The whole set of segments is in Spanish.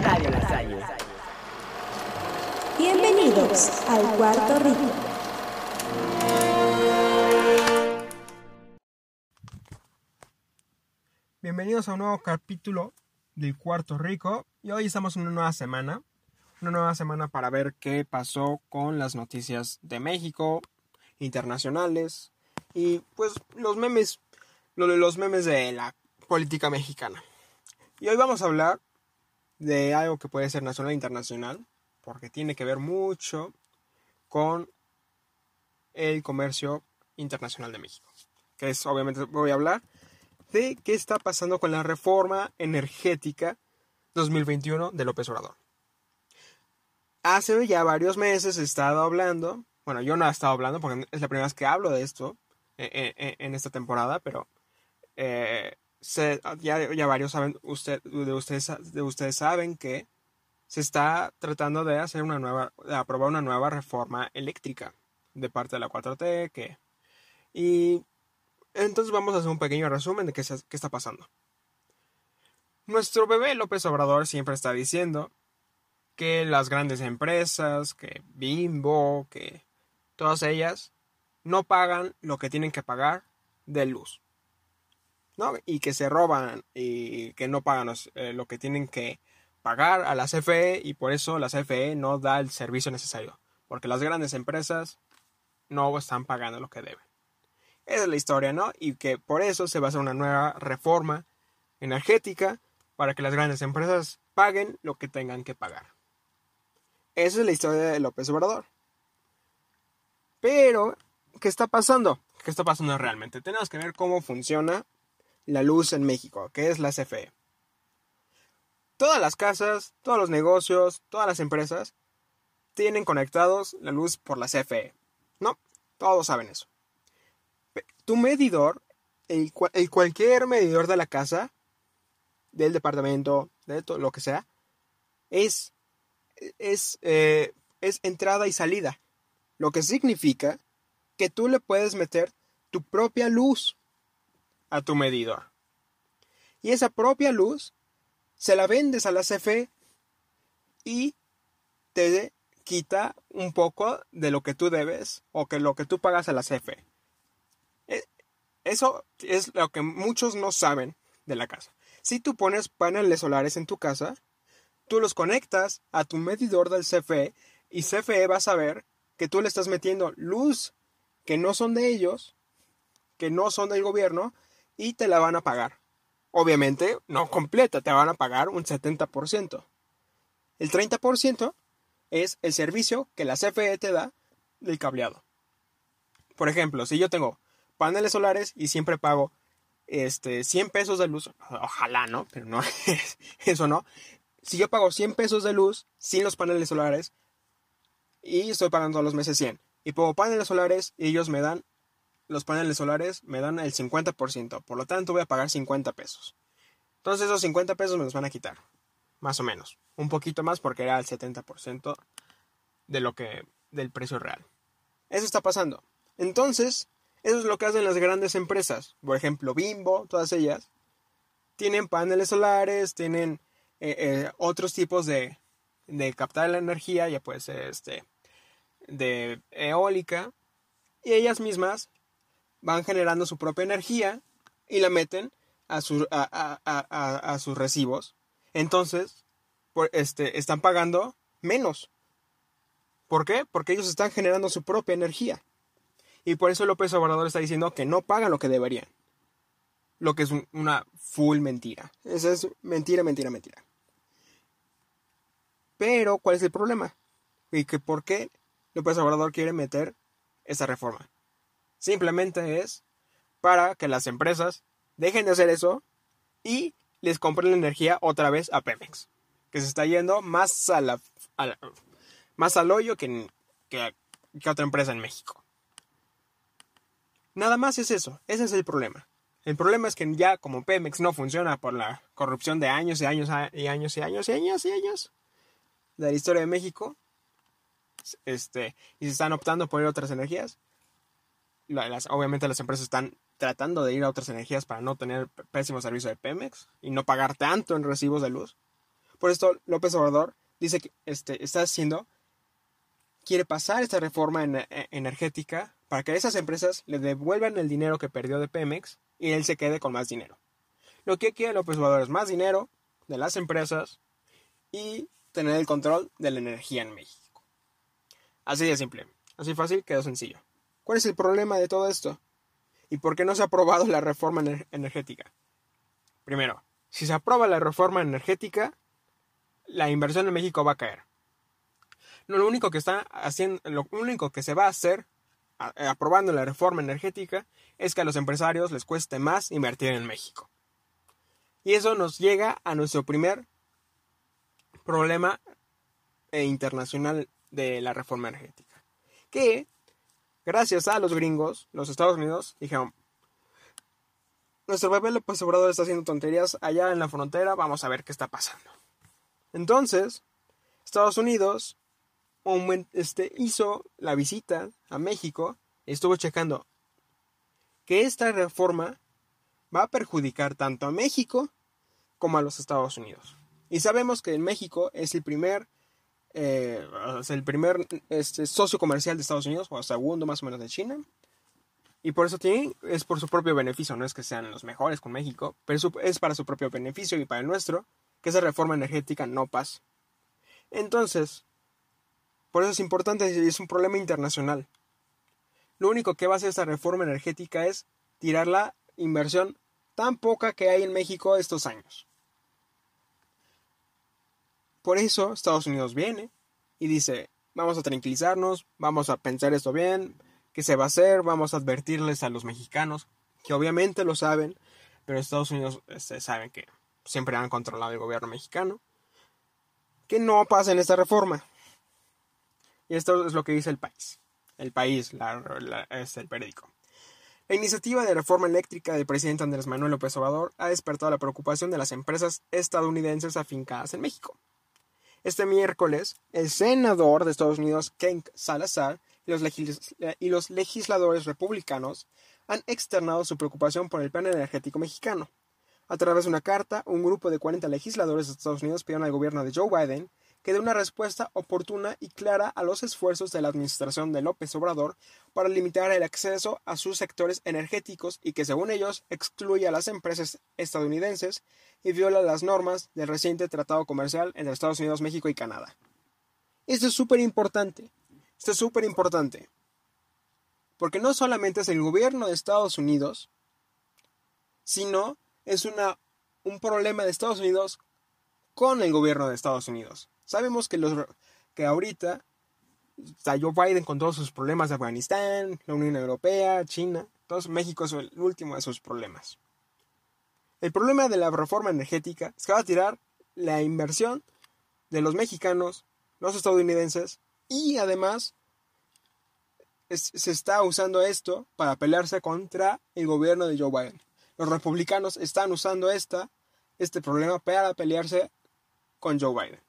Radio. Bienvenidos al Cuarto Rico. Bienvenidos a un nuevo capítulo del Cuarto Rico y hoy estamos en una nueva semana, una nueva semana para ver qué pasó con las noticias de México, internacionales y pues los memes, lo de los memes de la política mexicana. Y hoy vamos a hablar de algo que puede ser nacional e internacional, porque tiene que ver mucho con el comercio internacional de México. Que es, obviamente, voy a hablar de qué está pasando con la reforma energética 2021 de López Obrador. Hace ya varios meses he estado hablando, bueno, yo no he estado hablando porque es la primera vez que hablo de esto en, esta temporada, pero eh, ya, varios saben, usted, de, ustedes, de ustedes saben que se está tratando de hacer una nueva, de aprobar una nueva reforma eléctrica de parte de la 4T, que, y entonces vamos a hacer un pequeño resumen de qué, qué está pasando. Nuestro bebé López Obrador siempre está diciendo que las grandes empresas, que Bimbo, que todas ellas no pagan lo que tienen que pagar de luz. ¿No? Y que se roban y que no pagan eh, lo que tienen que pagar a la CFE y por eso la CFE no da el servicio necesario, porque las grandes empresas no están pagando lo que deben. Esa es la historia, ¿no? Y que por eso se va a hacer una nueva reforma energética para que las grandes empresas paguen lo que tengan que pagar. Esa es la historia de López Obrador. Pero, ¿qué está pasando? ¿Qué está pasando realmente? Tenemos que ver cómo funciona la luz en México, que es la CFE. Todas las casas, todos los negocios, todas las empresas tienen conectados la luz por la CFE. ¿No? Todos saben eso. Tu medidor, el, cualquier medidor de la casa, del departamento, de todo lo que sea, es, es, eh, es entrada y salida. Lo que significa que tú le puedes meter tu propia luz a tu medidor. Y esa propia luz se la vendes a la CFE y te quita un poco de lo que tú debes o que lo que tú pagas a la CFE. Eso es lo que muchos no saben de la casa. Si tú pones paneles solares en tu casa, tú los conectas a tu medidor del CFE y CFE va a saber que tú le estás metiendo luz que no son de ellos, que no son del gobierno, y te la van a pagar. Obviamente, no completa, te van a pagar un 70%. El 30% es el servicio que la CFE te da del cableado. Por ejemplo, si yo tengo paneles solares y siempre pago este 100 pesos de luz, ojalá no, pero no eso no. Si yo pago 100 pesos de luz sin los paneles solares y estoy pagando a los meses 100 y pongo paneles solares y ellos me dan los paneles solares me dan el 50%, por lo tanto voy a pagar 50 pesos. Entonces esos 50 pesos me los van a quitar, más o menos. Un poquito más porque era el 70% de lo que del precio real. Eso está pasando. Entonces, eso es lo que hacen las grandes empresas. Por ejemplo, Bimbo, todas ellas tienen paneles solares, tienen eh, eh, otros tipos de, de captar la energía, ya puede ser este de eólica, y ellas mismas van generando su propia energía y la meten a, a, sus recibos. Entonces, este, están pagando menos. ¿Por qué? Porque ellos están generando su propia energía. Y por eso López Obrador está diciendo que no pagan lo que deberían. Lo que es una full mentira. Esa es mentira, mentira, mentira. Pero, ¿cuál es el problema? Y que por qué López Obrador quiere meter esa reforma. Simplemente es para que las empresas dejen de hacer eso y les compren la energía otra vez a Pemex, que se está yendo más, a la, más al hoyo que, que, que otra empresa en México. Nada más es eso, ese es el problema. El problema es que ya como Pemex no funciona por la corrupción de años y años y años y años y años y años de la historia de México, este, y se están optando por otras energías, obviamente las empresas están tratando de ir a otras energías para no tener pésimo servicio de Pemex y no pagar tanto en recibos de luz. Por esto López Obrador dice que este, está haciendo, quiere pasar esta reforma e, energética para que esas empresas le devuelvan el dinero que perdió de Pemex y él se quede con más dinero. Lo que quiere López Obrador es más dinero de las empresas y tener el control de la energía en México. Así de simple, así fácil, quedó sencillo. ¿Cuál es el problema de todo esto? ¿Y por qué no se ha aprobado la reforma energética? Primero, si se aprueba la reforma energética, la inversión en México va a caer. lo único que está haciendo, lo único que se va a hacer aprobando la reforma energética es que a los empresarios les cueste más invertir en México. Y eso nos llega a nuestro primer problema eh, internacional de la reforma energética. Que, gracias a los gringos, los Estados Unidos, dijeron, nuestro bebé López Obrador está haciendo tonterías allá en la frontera, vamos a ver qué está pasando. Entonces, Estados Unidos este, hizo la visita a México y estuvo checando que esta reforma va a perjudicar tanto a México como a los Estados Unidos. Y sabemos que México es el primer, eh, el primer este, socio comercial de Estados Unidos, o segundo más o menos de China. Y por eso es por su propio beneficio, no es que sean los mejores con México, pero es para su propio beneficio y para el nuestro que esa reforma energética no pase. Entonces, por eso es importante y es un problema internacional. Lo único que va a hacer esta reforma energética es tirar la inversión tan poca que hay en México estos años. Por eso Estados Unidos viene y dice, vamos a tranquilizarnos, vamos a pensar esto bien, qué se va a hacer, vamos a advertirles a los mexicanos, que obviamente lo saben, pero Estados Unidos este, saben que siempre han controlado el gobierno mexicano, que no pasen esta reforma. Y esto es lo que dice el país. El país es el periódico. La iniciativa de reforma eléctrica del presidente Andrés Manuel López Obrador ha despertado la preocupación de las empresas estadounidenses afincadas en México. Este miércoles, el senador de Estados Unidos, Ken Salazar, y los, y los legisladores republicanos han externado su preocupación por el plan energético mexicano. A través de una carta, un grupo de 40 legisladores de Estados Unidos pidieron al gobierno de Joe Biden que dé una respuesta oportuna y clara a los esfuerzos de la administración de López Obrador para limitar el acceso a sus sectores energéticos y que, según ellos, excluya a las empresas estadounidenses y viola las normas del reciente tratado comercial entre Estados Unidos, México y Canadá. Esto es súper importante. Esto es súper importante. Porque no solamente es el gobierno de Estados Unidos, sino es una, un problema de Estados Unidos con el gobierno de Estados Unidos. Sabemos que, los, que ahorita está Joe Biden con todos sus problemas de Afganistán, la Unión Europea, China, todos, México es el último de sus problemas. El problema de la reforma energética es que va a tirar la inversión de los mexicanos, los estadounidenses y además se está usando esto para pelearse contra el gobierno de Joe Biden. Los republicanos están usando esta, este problema para pelearse con Joe Biden.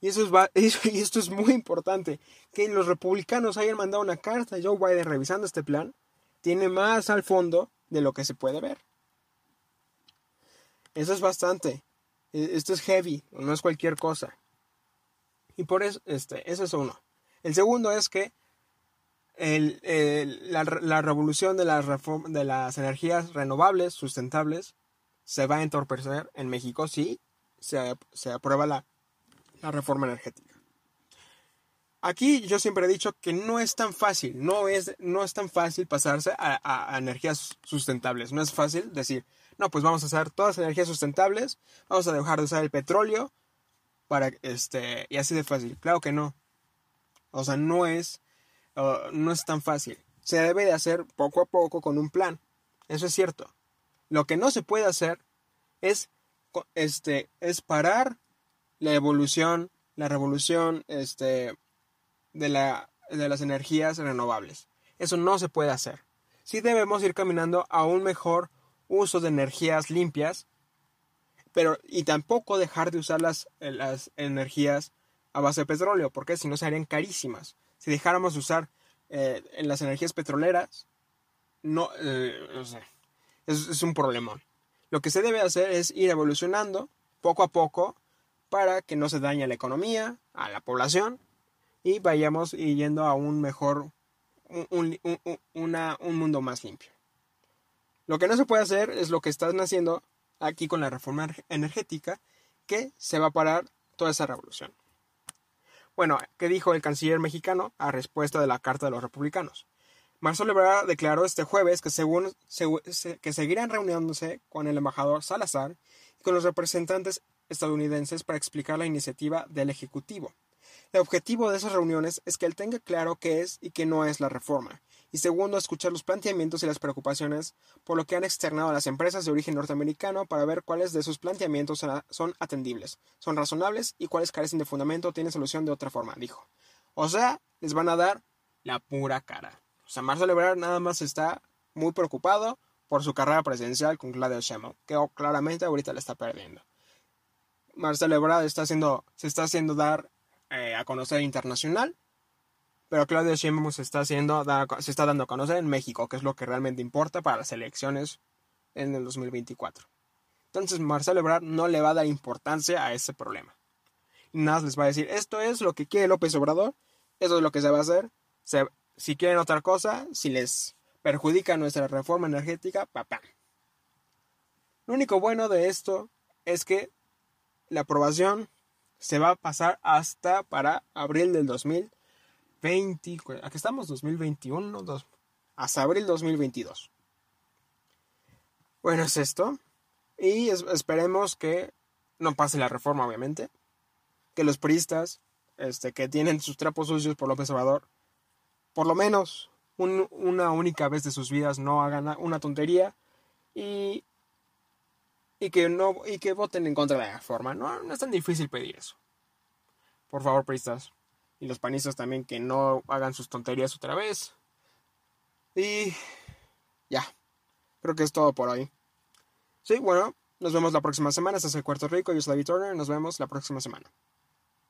Y, eso es, y esto es muy importante, que los republicanos hayan mandado una carta a Joe Biden revisando este plan, tiene más al fondo de lo que se puede ver. Eso es bastante. E, esto es heavy, no es cualquier cosa. Y por eso, este, eso es uno. El segundo es que la, revolución de las, de las energías renovables, sustentables, se va a entorpecer en México si se, aprueba la, reforma energética. Aquí yo siempre he dicho que no es tan fácil, no es, no es tan fácil pasarse a, energías sustentables. No es fácil decir, no, pues vamos a hacer todas las energías sustentables, vamos a dejar de usar el petróleo para este y así de fácil. Claro que no. O sea, no es no es tan fácil. Se debe de hacer poco a poco con un plan. Eso es cierto. Lo que no se puede hacer es, este, es parar la evolución, la revolución este, de, la, de las energías renovables. Eso no se puede hacer. Sí debemos ir caminando a un mejor uso de energías limpias, pero y tampoco dejar de usar las, las energías a base de petróleo, porque si no se harían carísimas si dejáramos de usar eh, en las energías petroleras, no, eh, no sé, es, es un problemón. Lo que se debe hacer es ir evolucionando poco a poco para que no se dañe la economía, a la población y vayamos yendo a un mejor, un, un, una, un mundo más limpio. Lo que no se puede hacer es lo que están haciendo aquí con la reforma energética, que se va a parar toda esa revolución. Bueno, ¿qué dijo el canciller mexicano a respuesta de la Carta de los Republicanos? Marcelo Ebrard declaró este jueves que, según, que seguirán reuniéndose con el embajador Salazar y con los representantes estadounidenses para explicar la iniciativa del Ejecutivo. El objetivo de esas reuniones es que él tenga claro qué es y qué no es la reforma, y segundo, escuchar los planteamientos y las preocupaciones por lo que han externado a las empresas de origen norteamericano para ver cuáles de sus planteamientos son atendibles, son razonables y cuáles carecen de fundamento o tienen solución de otra forma, dijo. O sea, les van a dar la pura cara. O sea, Marcelo Ebrard nada más está muy preocupado por su carrera presidencial con Claudio Sheinbaum, que claramente ahorita le está perdiendo. Marcelo Ebrard está haciendo, se está haciendo dar eh, a conocer internacional, pero Claudio Sheinbaum se está haciendo, se está dando a conocer en México, que es lo que realmente importa para las elecciones en el 2024. Entonces Marcelo Ebrard no le va a dar importancia a ese problema. Nada les va a decir, esto es lo que quiere López Obrador, eso es lo que se va a hacer, si quieren otra cosa, si les perjudica nuestra reforma energética, papá. Lo único bueno de esto es que la aprobación se va a pasar hasta para abril del 2020. Aquí estamos, 2021, hasta abril 2022. Bueno, es esto. Y esperemos que no pase la reforma, obviamente. Que los priistas, este, que tienen sus trapos sucios por López Obrador, por lo menos una única vez de sus vidas no hagan una tontería y, y, que, no, y que voten en contra de la reforma. No, es tan difícil pedir eso. Por favor, pristas. Y los panistas también que no hagan sus tonterías otra vez. Y ya. Creo que es todo por hoy. Sí, bueno, nos vemos la próxima semana. Este es el Cuarto Rico. Yo soy David Turner. Nos vemos la próxima semana.